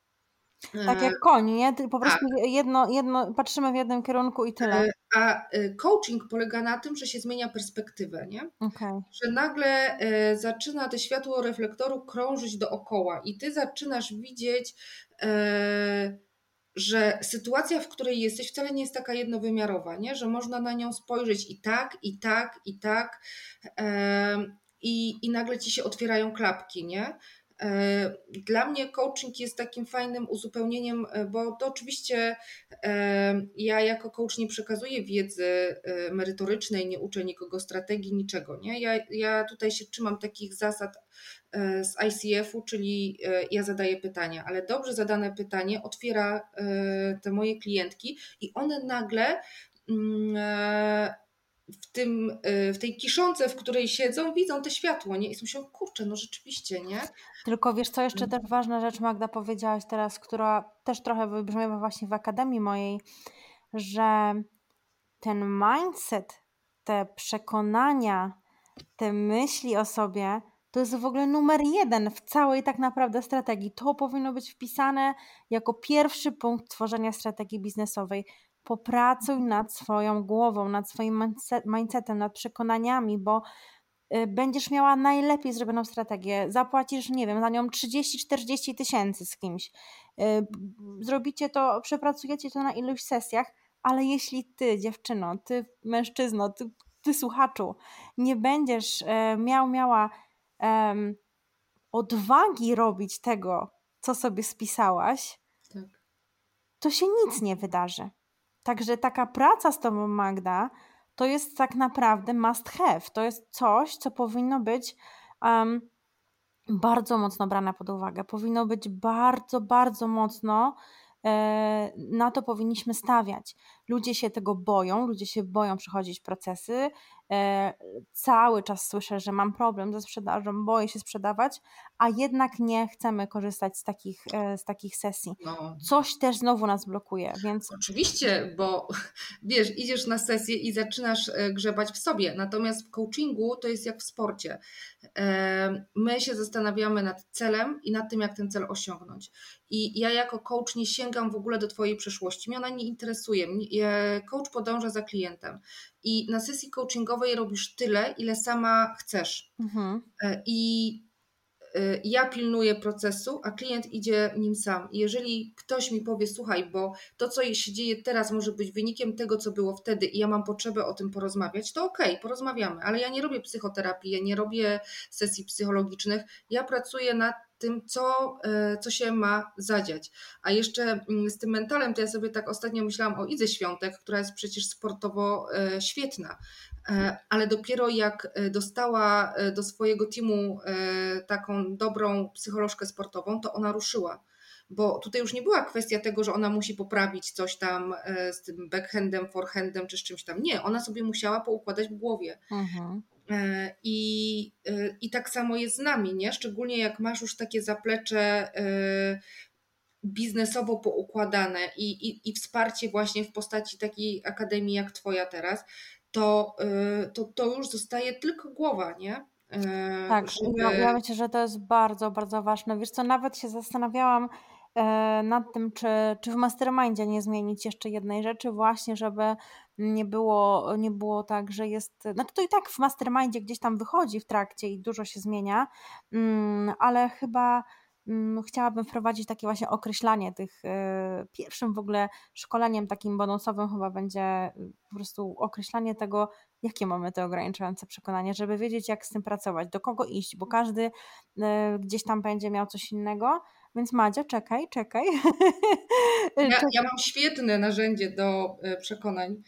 Tak jak koń, nie? Po prostu tak. jedno, jedno, patrzymy w jednym kierunku i tyle. E, a e, coaching polega na tym, że się zmienia perspektywę, nie? Okay. Że nagle e, zaczyna te światło reflektoru krążyć dookoła i ty zaczynasz widzieć że sytuacja, w której jesteś, wcale nie jest taka jednowymiarowa, nie? że można na nią spojrzeć i tak, i tak, i tak, i, i nagle ci się otwierają klapki, nie? E, dla mnie coaching jest takim fajnym uzupełnieniem, e, bo to oczywiście e, ja jako coach nie przekazuję wiedzy merytorycznej, nie uczę nikogo strategii, niczego. Nie? Ja, ja tutaj się trzymam takich zasad z ICF-u, czyli ja zadaję pytania, ale dobrze zadane pytanie otwiera te moje klientki i one nagle mm, w, tym, y, w tej kiszące, w której siedzą, widzą te światło, nie? I myślą, kurczę, no rzeczywiście, nie? Tylko wiesz, co jeszcze też ważna rzecz, Magda, powiedziałaś teraz, która też trochę wybrzmiewa właśnie w akademii mojej, że ten mindset, te przekonania, te myśli o sobie, to jest w ogóle numer jeden w całej tak naprawdę strategii. To powinno być wpisane jako pierwszy punkt tworzenia strategii biznesowej popracuj nad swoją głową, nad swoim mindsetem, nad przekonaniami, bo y, będziesz miała najlepiej zrobioną strategię. Zapłacisz, nie wiem, za nią 30-40 tysięcy z kimś. Y, zrobicie to, przepracujecie to na iluś sesjach, ale jeśli ty, dziewczyno, ty, mężczyzno, ty, ty słuchaczu, nie będziesz e, miał, miała um, odwagi robić tego, co sobie spisałaś, tak. to się nic nie wydarzy. Także taka praca z Tobą, Magda, to jest tak naprawdę must have. To jest coś, co powinno być um, bardzo mocno brane pod uwagę. Powinno być bardzo, bardzo mocno E, na to powinniśmy stawiać. Ludzie się tego boją, ludzie się boją przechodzić procesy. E, cały czas słyszę, że mam problem ze sprzedażą, boję się sprzedawać, a jednak nie chcemy korzystać z takich, e, z takich sesji. No. Coś też znowu nas blokuje, więc. Oczywiście, bo wiesz, idziesz na sesję i zaczynasz grzebać w sobie. Natomiast w coachingu to jest jak w sporcie. My się zastanawiamy nad celem i nad tym, jak ten cel osiągnąć. I ja jako coach nie sięgam w ogóle do Twojej przeszłości. Mnie ona nie interesuje. Coach podąża za klientem. I na sesji coachingowej robisz tyle, ile sama chcesz. Mhm. E, I e, ja pilnuję procesu, a klient idzie nim sam. I jeżeli ktoś mi powie, słuchaj, bo to, co się dzieje teraz, może być wynikiem tego, co było wtedy, i ja mam potrzebę o tym porozmawiać, to okej, okay, porozmawiamy, ale ja nie robię psychoterapii, ja nie robię sesji psychologicznych. Ja pracuję nad tym, co, e, co się ma zadziać. A jeszcze mm, z tym mentalem, to ja sobie tak ostatnio myślałam o Idze Świątek, która jest przecież sportowo e, świetna, e, ale dopiero jak dostała do swojego teamu taką dobrą psycholożkę sportową, to ona ruszyła bo tutaj już nie była kwestia tego, że ona musi poprawić coś tam z tym backhandem, forehandem czy z czymś tam. Nie, ona sobie musiała poukładać w głowie. Mhm. E, I, e, I tak samo jest z nami, nie? Szczególnie jak masz już takie zaplecze e, biznesowo poukładane i, i, i wsparcie właśnie w postaci takiej akademii jak Twoja teraz, to, to, to już zostaje tylko głowa, nie? Tak, żeby... ja, ja myślę, że to jest bardzo, bardzo ważne. Wiesz co, nawet się zastanawiałam, nad tym, czy, czy w mastermindzie nie zmienić jeszcze jednej rzeczy, właśnie, żeby nie było, nie było tak, że jest. Znaczy to i tak w mastermindzie gdzieś tam wychodzi w trakcie i dużo się zmienia, mm, ale chyba mm, chciałabym wprowadzić takie właśnie określanie tych e, pierwszym w ogóle szkoleniem takim bonusowym chyba będzie y, po prostu określanie tego, jakie mamy te ograniczające przekonania, żeby wiedzieć jak z tym pracować, do kogo iść, bo każdy e, gdzieś tam będzie miał coś innego, więc Madzia, czekaj, czekaj. Ja, ja mam świetne narzędzie do e, przekonań.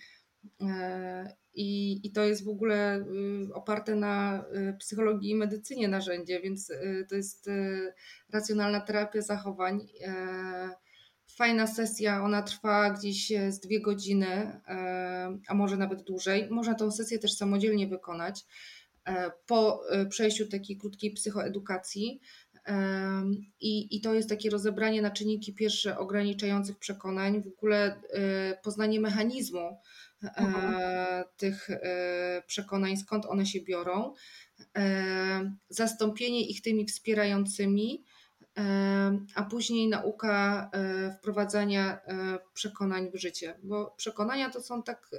E, I, I to jest w ogóle y, oparte na y, psychologii i medycynie narzędzie, więc y, to jest racjonalna terapia zachowań. Fajna sesja, ona trwa gdzieś z dwie godziny, a może nawet dłużej. Można tą sesję też samodzielnie wykonać po przejściu takiej krótkiej psychoedukacji. I, I to jest takie rozebranie na czynniki pierwsze ograniczających przekonań, w ogóle e, poznanie mechanizmu e, mhm. tych e, przekonań, skąd one się biorą, zastąpienie ich tymi wspierającymi, a później nauka wprowadzania przekonań w życie, bo przekonania to są tak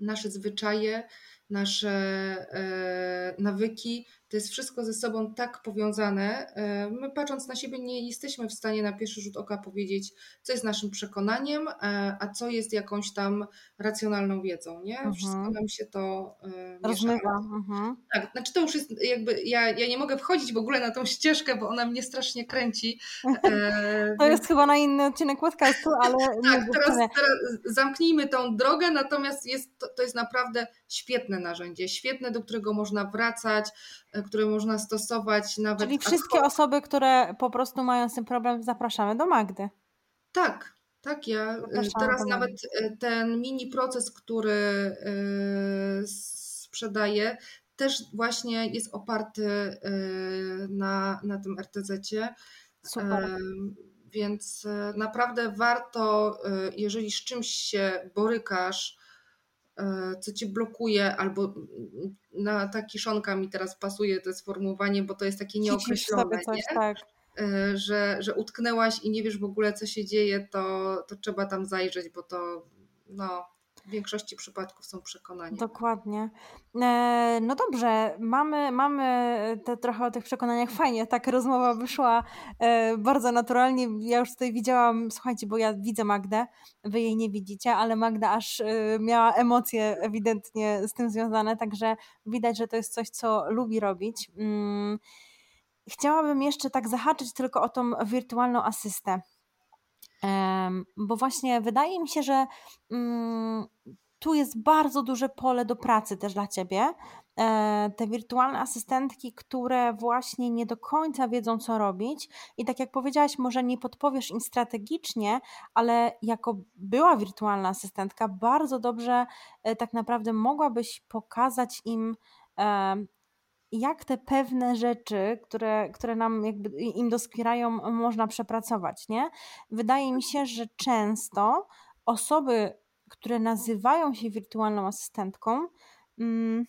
nasze zwyczaje, nasze nawyki, to jest wszystko ze sobą tak powiązane. My patrząc na siebie nie jesteśmy w stanie na pierwszy rzut oka powiedzieć, co jest naszym przekonaniem, a co jest jakąś tam racjonalną wiedzą, nie? Mhm. Wszystko nam się to rozmywa. Mhm. Tak, znaczy to już jest jakby, ja, ja nie mogę wchodzić w ogóle na tą ścieżkę, bo ona mnie strasznie kręci. E, to jest chyba na inny odcinek podcastu, ale... tak, teraz, teraz zamknijmy tą drogę, natomiast jest, to, to jest naprawdę świetne narzędzie, świetne, do którego można wracać, e, które można stosować nawet... Czyli wszystkie osoby, które po prostu mają z tym problem, zapraszamy do Magdy. Tak, tak, ja e, Zapraszam teraz nawet ten mini proces, który sprzedaję, też właśnie jest oparty na, na tym RTZ-cie. Super. Więc naprawdę warto, jeżeli z czymś się borykasz, co cię blokuje, albo na ta kiszonka mi teraz pasuje to sformułowanie, bo to jest takie nieokreślone, coś, nie? Tak. Że, że utknęłaś i nie wiesz w ogóle, co się dzieje, to, to trzeba tam zajrzeć, bo to no, w większości przypadków są przekonania. Dokładnie. E, no dobrze, mamy, mamy te, trochę o tych przekonaniach. Fajnie, tak rozmowa wyszła e, bardzo naturalnie. Ja już tutaj widziałam, słuchajcie, bo ja widzę Magdę, wy jej nie widzicie, ale Magda aż e, miała emocje ewidentnie z tym związane, także widać, że to jest coś, co lubi robić. Mm, chciałabym jeszcze tak zahaczyć tylko o tą wirtualną asystę. Bo właśnie wydaje mi się, że mm, tu jest bardzo duże pole do pracy też dla ciebie. E, te wirtualne asystentki, które właśnie nie do końca wiedzą, co robić, i tak jak powiedziałaś, może nie podpowiesz im strategicznie, ale jako była wirtualna asystentka, bardzo dobrze e, tak naprawdę mogłabyś pokazać im jak te pewne rzeczy, które, które nam jakby im doskwierają, można przepracować, nie? Wydaje mi się, że często osoby, które nazywają się wirtualną asystentką, mm,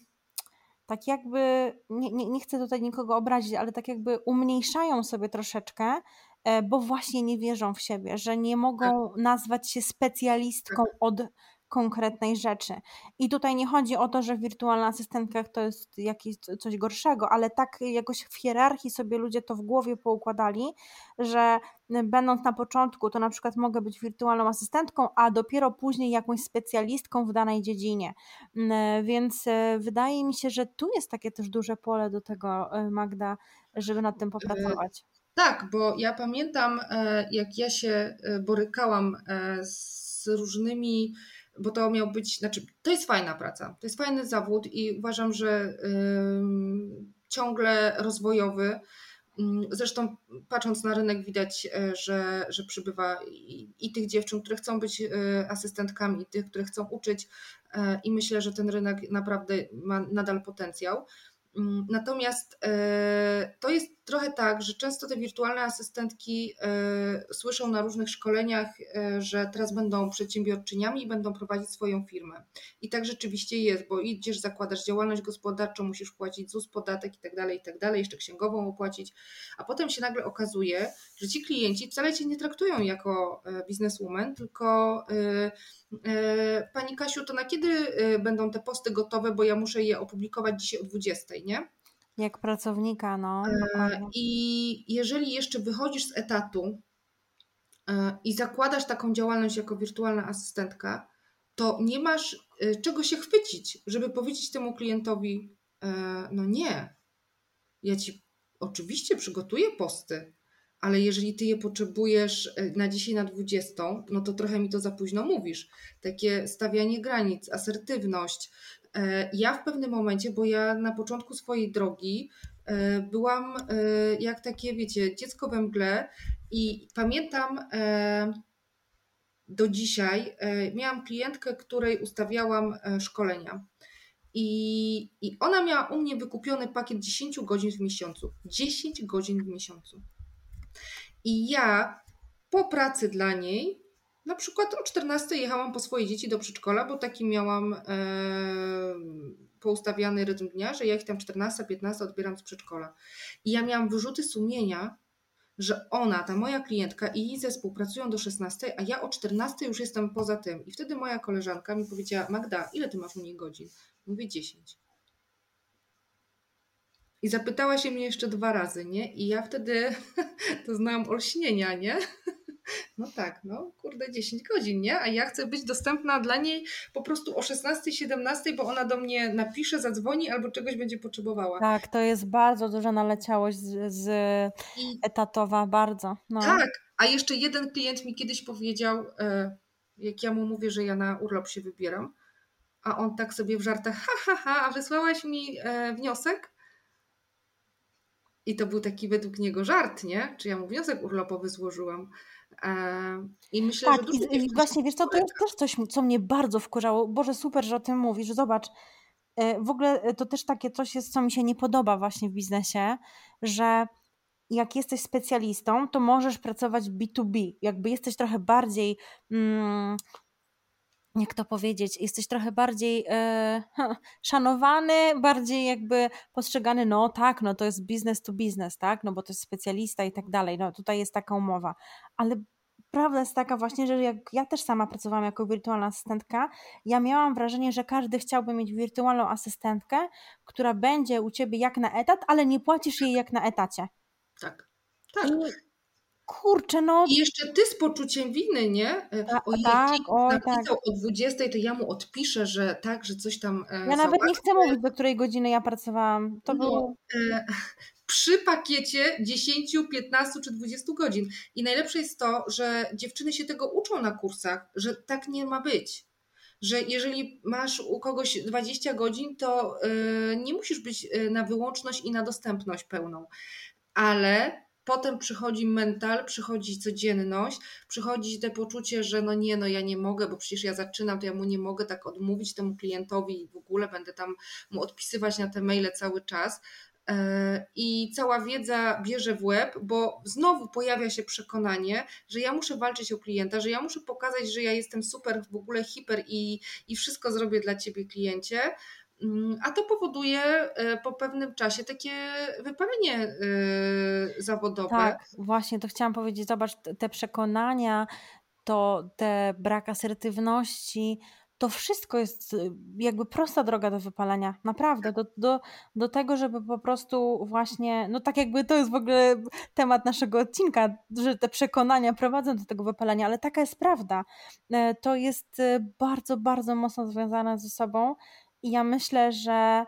tak jakby, nie, nie, nie chcę tutaj nikogo obrazić, ale tak jakby umniejszają sobie troszeczkę, e, bo właśnie nie wierzą w siebie, że nie mogą tak. nazwać się specjalistką tak. od konkretnej rzeczy. I tutaj nie chodzi o to, że w wirtualnych asystentkach to jest jakieś coś gorszego, ale tak jakoś w hierarchii sobie ludzie to w głowie poukładali, że będąc na początku, to na przykład mogę być wirtualną asystentką, a dopiero później jakąś specjalistką w danej dziedzinie. Więc e, wydaje mi się, że tu jest takie też duże pole do tego, e, Magda, żeby nad tym popracować. Tak, bo ja pamiętam, e, jak ja się borykałam z różnymi bo to miał być, znaczy to jest fajna praca, to jest fajny zawód i uważam, że ciągle rozwojowy. Zresztą patrząc na rynek widać, e, że, że przybywa i, i, tych dziewczyn, które chcą być e, asystentkami, i tych, które chcą uczyć e, i myślę, że ten rynek naprawdę ma nadal potencjał. Mm, natomiast to jest trochę tak, że często te wirtualne asystentki e, słyszą na różnych szkoleniach, e, że teraz będą przedsiębiorczyniami i będą prowadzić swoją firmę. I tak rzeczywiście jest, bo idziesz, zakładasz działalność gospodarczą, musisz płacić ZUS, podatek i tak dalej, i tak jeszcze księgową opłacić, a potem się nagle okazuje, że ci klienci wcale cię nie traktują jako bizneswoman, tylko E, Pani Kasiu, to na kiedy e, będą te posty gotowe, bo ja muszę je opublikować dzisiaj o 20, nie? Jak pracownika, no. E. I jeżeli jeszcze wychodzisz z etatu i zakładasz taką działalność jako wirtualna asystentka, to nie masz czego się chwycić, żeby powiedzieć temu klientowi: No nie, ja ci oczywiście przygotuję posty, ale jeżeli ty je potrzebujesz e, na dzisiaj na 20, no to trochę mi to za późno mówisz. Takie stawianie granic, asertywność. E, ja w pewnym momencie, bo ja na początku swojej drogi e, byłam jak takie, wiecie, dziecko we mgle i pamiętam do dzisiaj, miałam klientkę, której ustawiałam szkolenia. I, I ona miała u mnie wykupiony pakiet 10 godzin w miesiącu. 10 godzin w miesiącu. I ja po pracy dla niej, na przykład o 14 jechałam po swoje dzieci do przedszkola, bo taki miałam e, poustawiany rytm dnia, że ja ich tam 14-15 odbieram z przedszkola. I ja miałam wyrzuty sumienia, że ona, ta moja klientka i jej zespół pracują do 16, a ja o 14 już jestem poza tym. I wtedy moja koleżanka mi powiedziała: Magda, ile ty masz u niej godzin? Mówię 10. I zapytała się mnie jeszcze dwa razy, nie? I ja wtedy doznałam olśnienia, nie? No tak, no kurde, 10 godzin, nie? A ja chcę być dostępna dla niej po prostu o 16, 17, bo ona do mnie napisze, zadzwoni albo czegoś będzie potrzebowała. Tak, to jest bardzo duża naleciałość z, z I... etatowa, bardzo. No. Tak, a jeszcze jeden klient mi kiedyś powiedział, e, jak ja mu mówię, że ja na urlop się wybieram, a on tak sobie w żartach, ha, ha, ha, a wysłałaś mi e, wniosek? I to był taki według niego żart, nie? Czy ja mu wniosek urlopowy złożyłam. I myślę, tak, że i, i właśnie wiesz, to, to jest też coś, co mnie bardzo wkurzało. Boże, super, że o tym mówisz. Zobacz, e, w ogóle e, to też takie coś jest, co mi się nie podoba właśnie w biznesie, że jak jesteś specjalistą, to możesz pracować B2B. Jakby jesteś trochę bardziej. Mm, jak to powiedzieć, jesteś trochę bardziej e, szanowany, bardziej jakby postrzegany, no tak, no to jest business to business, tak, no bo to jest specjalista i tak dalej, no tutaj jest taka umowa, ale prawda jest taka właśnie, że jak ja też sama pracowałam jako wirtualna asystentka, ja miałam wrażenie, że każdy chciałby mieć wirtualną asystentkę, która będzie u ciebie jak na etat, ale nie płacisz jej jak na etacie. Tak. Tak. Kurczę, no. I jeszcze ty z poczuciem winy, nie? E, Ta, o tak, o, napisał tak. o 20, to ja mu odpiszę, że tak, że coś tam. E, ja załatwię. nawet nie chcę mówić, do której godziny ja pracowałam. To no, było. E, przy pakiecie 10, 15 czy 20 godzin. I najlepsze jest to, że dziewczyny się tego uczą na kursach, że tak nie ma być. Że jeżeli masz u kogoś 20 godzin, to yy, nie musisz być na wyłączność i na dostępność pełną. Ale Potem przychodzi mental, przychodzi codzienność, przychodzi te poczucie, że no nie, no ja nie mogę, bo przecież ja zaczynam, to ja mu nie mogę tak odmówić temu klientowi i w ogóle będę tam mu odpisywać na te maile cały czas. E, I cała wiedza bierze w łeb, bo znowu pojawia się przekonanie, że ja muszę walczyć o klienta, że ja muszę pokazać, że ja jestem super, w ogóle hiper i, i wszystko zrobię dla ciebie, kliencie, a to powoduje e, po pewnym czasie takie wypalenie e, zawodowe. Tak, właśnie to chciałam powiedzieć. Zobacz, te przekonania, to te brak asertywności, to wszystko jest e, jakby prosta droga do wypalenia, naprawdę, do, do, do tego, żeby po prostu właśnie, no tak jakby to jest w ogóle temat naszego odcinka, że te przekonania prowadzą do tego wypalenia, ale taka jest prawda. To jest bardzo, bardzo mocno związane ze sobą i ja myślę, że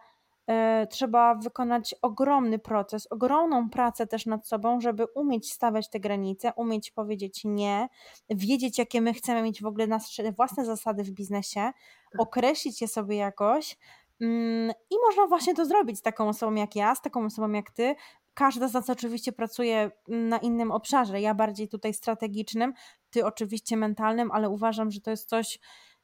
y, trzeba wykonać ogromny proces, ogromną pracę też nad sobą, żeby umieć stawiać te granice, umieć powiedzieć nie, wiedzieć, jakie my chcemy mieć w ogóle nasze własne zasady w biznesie, tak. określić je sobie jakoś. Mm, I można właśnie to zrobić z taką osobą jak ja, z taką osobą jak ty. Każda z nas oczywiście pracuje na innym obszarze. Ja bardziej tutaj strategicznym, ty oczywiście mentalnym, ale uważam, że to jest coś,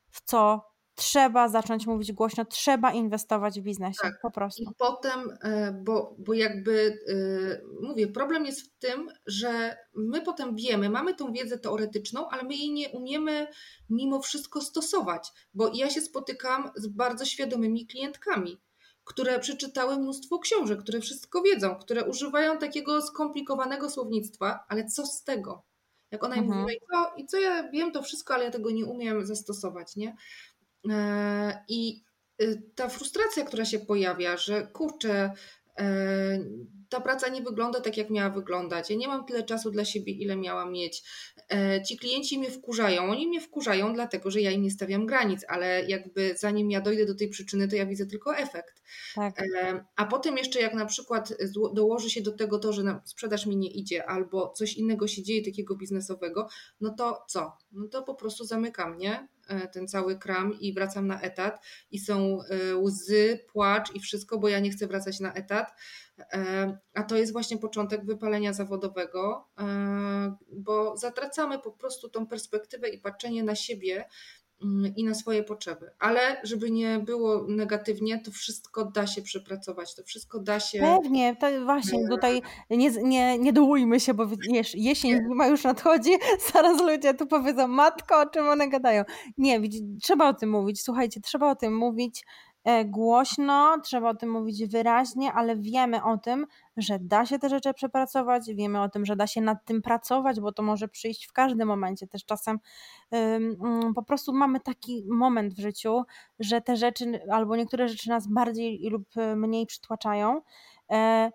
w co trzeba zacząć mówić głośno, trzeba inwestować w biznesie, tak. po prostu. I potem, e, bo, bo jakby e, mówię, problem jest w tym, że my potem wiemy, mamy tą wiedzę teoretyczną, ale my jej nie umiemy mimo wszystko stosować, bo ja się spotykam z bardzo świadomymi klientkami, które przeczytały mnóstwo książek, które wszystko wiedzą, które używają takiego skomplikowanego słownictwa, ale co z tego? Jak ona mhm. mówi, no i co, i co ja wiem to wszystko, ale ja tego nie umiem zastosować, nie? E, I y, ta frustracja, która się pojawia, że kurczę, e, ta praca nie wygląda tak, jak miała wyglądać. Ja nie mam tyle czasu dla siebie, ile miałam mieć. E, ci klienci mnie wkurzają. Oni mnie wkurzają, dlatego że ja im nie stawiam granic, ale jakby zanim ja dojdę do tej przyczyny, to ja widzę tylko efekt. Tak. A potem jeszcze, jak na przykład dołoży się do tego to, że sprzedaż mi nie idzie, albo coś innego się dzieje takiego biznesowego, no to co? No to po prostu zamykam, nie? E, ten cały kram i wracam na etat i są e, łzy, płacz i wszystko, bo ja nie chcę wracać na etat. E, a to jest właśnie początek wypalenia zawodowego, bo zatracamy po prostu tą perspektywę i patrzenie na siebie i na swoje potrzeby. Ale żeby nie było negatywnie, to wszystko da się przepracować, to wszystko da się. Pewnie, to właśnie tutaj nie, nie, nie dołujmy się, bo wiesz, jesień ma już nadchodzi, zaraz ludzie tu powiedzą, matko, o czym one gadają. Nie, trzeba o tym mówić, słuchajcie, trzeba o tym mówić głośno, trzeba o tym mówić wyraźnie, ale wiemy o tym, że da się te rzeczy przepracować, wiemy o tym, że da się nad tym pracować, bo to może przyjść w każdym momencie. Też czasem um, po prostu mamy taki moment w życiu, że te rzeczy albo niektóre rzeczy nas bardziej lub mniej przytłaczają. E,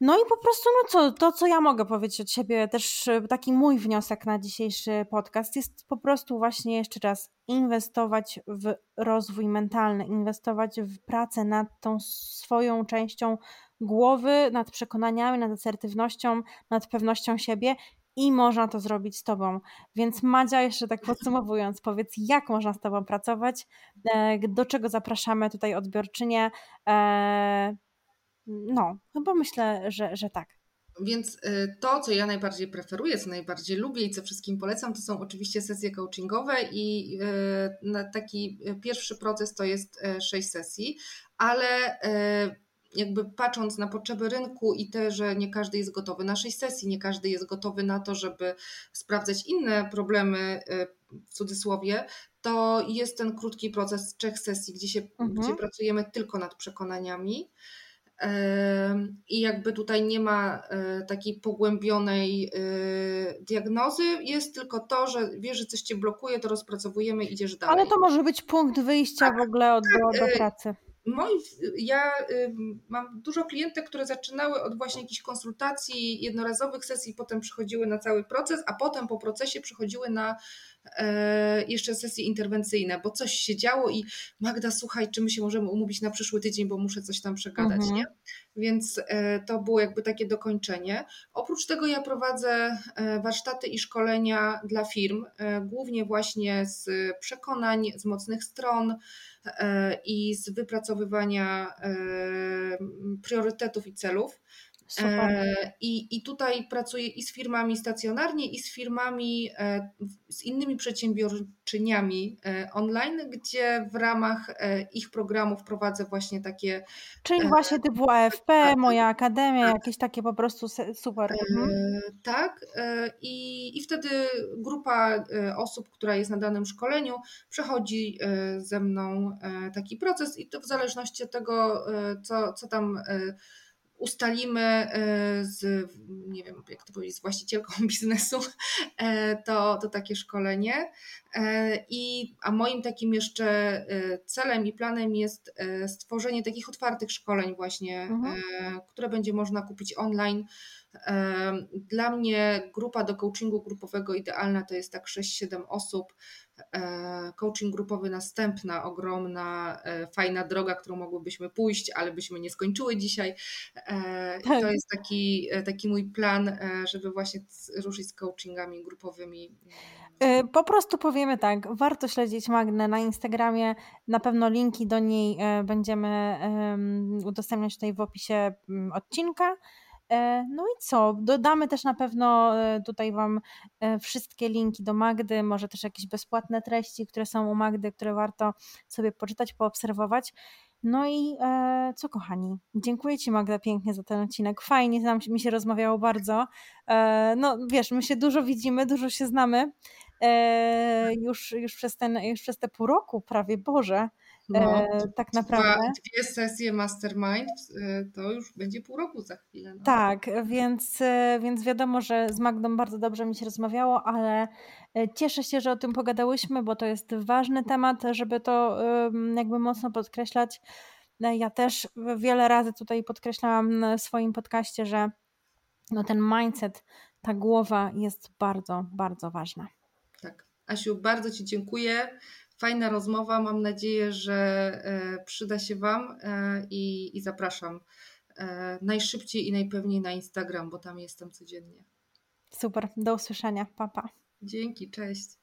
no i po prostu, no co, to co ja mogę powiedzieć od siebie, też e, taki mój wniosek na dzisiejszy podcast jest po prostu właśnie jeszcze raz inwestować w rozwój mentalny, inwestować w pracę nad tą swoją częścią głowy, nad przekonaniami, nad asertywnością, nad pewnością siebie i można to zrobić z Tobą. Więc Madzia, jeszcze tak podsumowując, powiedz, jak można z Tobą pracować, e, do czego zapraszamy tutaj odbiorczynię, e, no, chyba myślę, że, że tak. Więc y, to, co ja najbardziej preferuję, co najbardziej lubię i co wszystkim polecam, to są oczywiście sesje coachingowe i y, taki pierwszy proces to jest y, sześć sesji, ale jakby patrząc na potrzeby rynku i te, że nie każdy jest gotowy na sześć sesji, nie każdy jest gotowy na to, żeby sprawdzać inne problemy w cudzysłowie, to jest ten krótki proces trzech sesji, gdzie, się, mhm. gdzie pracujemy tylko nad przekonaniami. I jakby tutaj nie ma e, takiej pogłębionej e, diagnozy, jest tylko to, że wiesz, że coś cię blokuje, to rozpracowujemy, idziesz dalej. Ale to może być punkt wyjścia tak, w ogóle od, tak, do, do e, pracy. Moi, ja mam dużo klientek, które zaczynały od właśnie jakichś konsultacji, jednorazowych sesji, potem przychodziły na cały proces, a potem po procesie przychodziły na jeszcze sesje interwencyjne, bo coś się działo i Magda, słuchaj, czy my się możemy umówić na przyszły tydzień, bo muszę coś tam przegadać, mhm. nie? Więc e, to było jakby takie dokończenie. Oprócz tego ja prowadzę e, warsztaty i szkolenia dla firm, głównie właśnie z przekonań, z mocnych stron i z wypracowywania priorytetów i celów. E, I, I tutaj pracuję i z firmami stacjonarnie, i z firmami, e, z innymi przedsiębiorczyniami e, online, gdzie w ramach ich programów prowadzę właśnie takie. Czyli właśnie typu AFP, Moja Akademia, tak. jakieś takie po prostu super. Mhm. Tak. I, I wtedy grupa osób, która jest na danym szkoleniu, przechodzi ze mną taki proces, i to w zależności od tego, co, co tam ustalimy e, z, nie wiem, jak to powiedzieć, z właścicielką biznesu, e, to, to takie szkolenie. E, I, a moim takim jeszcze celem i planem jest stworzenie takich otwartych szkoleń właśnie, mhm. które będzie można kupić online. Dla mnie grupa do coachingu grupowego idealna to jest tak 6-7 osób, E, coaching grupowy następna, ogromna, e, fajna droga, którą mogłybyśmy pójść, ale byśmy nie skończyły dzisiaj. E, tak. To jest taki, taki mój plan, żeby właśnie ruszyć z coachingami grupowymi. Po prostu powiemy tak, warto śledzić Magnę na Instagramie, na pewno linki do niej będziemy udostępniać tutaj w opisie mm, odcinka. E, no i co? Dodamy też na pewno e, tutaj Wam e, wszystkie linki do Magdy, może też jakieś bezpłatne treści, które są u Magdy, które warto sobie poczytać, poobserwować. No i e, co kochani, dziękuję Ci Magda pięknie za ten odcinek. Fajnie nam mi się rozmawiało bardzo. E, no wiesz, my się dużo widzimy, dużo się znamy. E, już, już, przez ten, już przez te pół roku prawie, Boże. No, e, tak naprawdę. Dwie sesje mastermind, e, to już będzie pół roku za chwilę. No. Tak, więc, e, więc wiadomo, że z Magdą bardzo dobrze mi się rozmawiało, ale cieszę się, że o tym pogadałyśmy, bo to jest ważny temat, żeby to jakby mocno podkreślać. Ja też wiele razy tutaj podkreślałam w swoim podcaście, że no ten mindset, ta głowa jest bardzo, bardzo ważna. Tak. Asiu, bardzo Ci dziękuję. Fajna rozmowa. Mam nadzieję, że e, przyda się Wam e, i, i zapraszam e, najszybciej i najpewniej na Instagram, bo tam jestem codziennie. Super, do usłyszenia. Papa. Pa. Dzięki, cześć.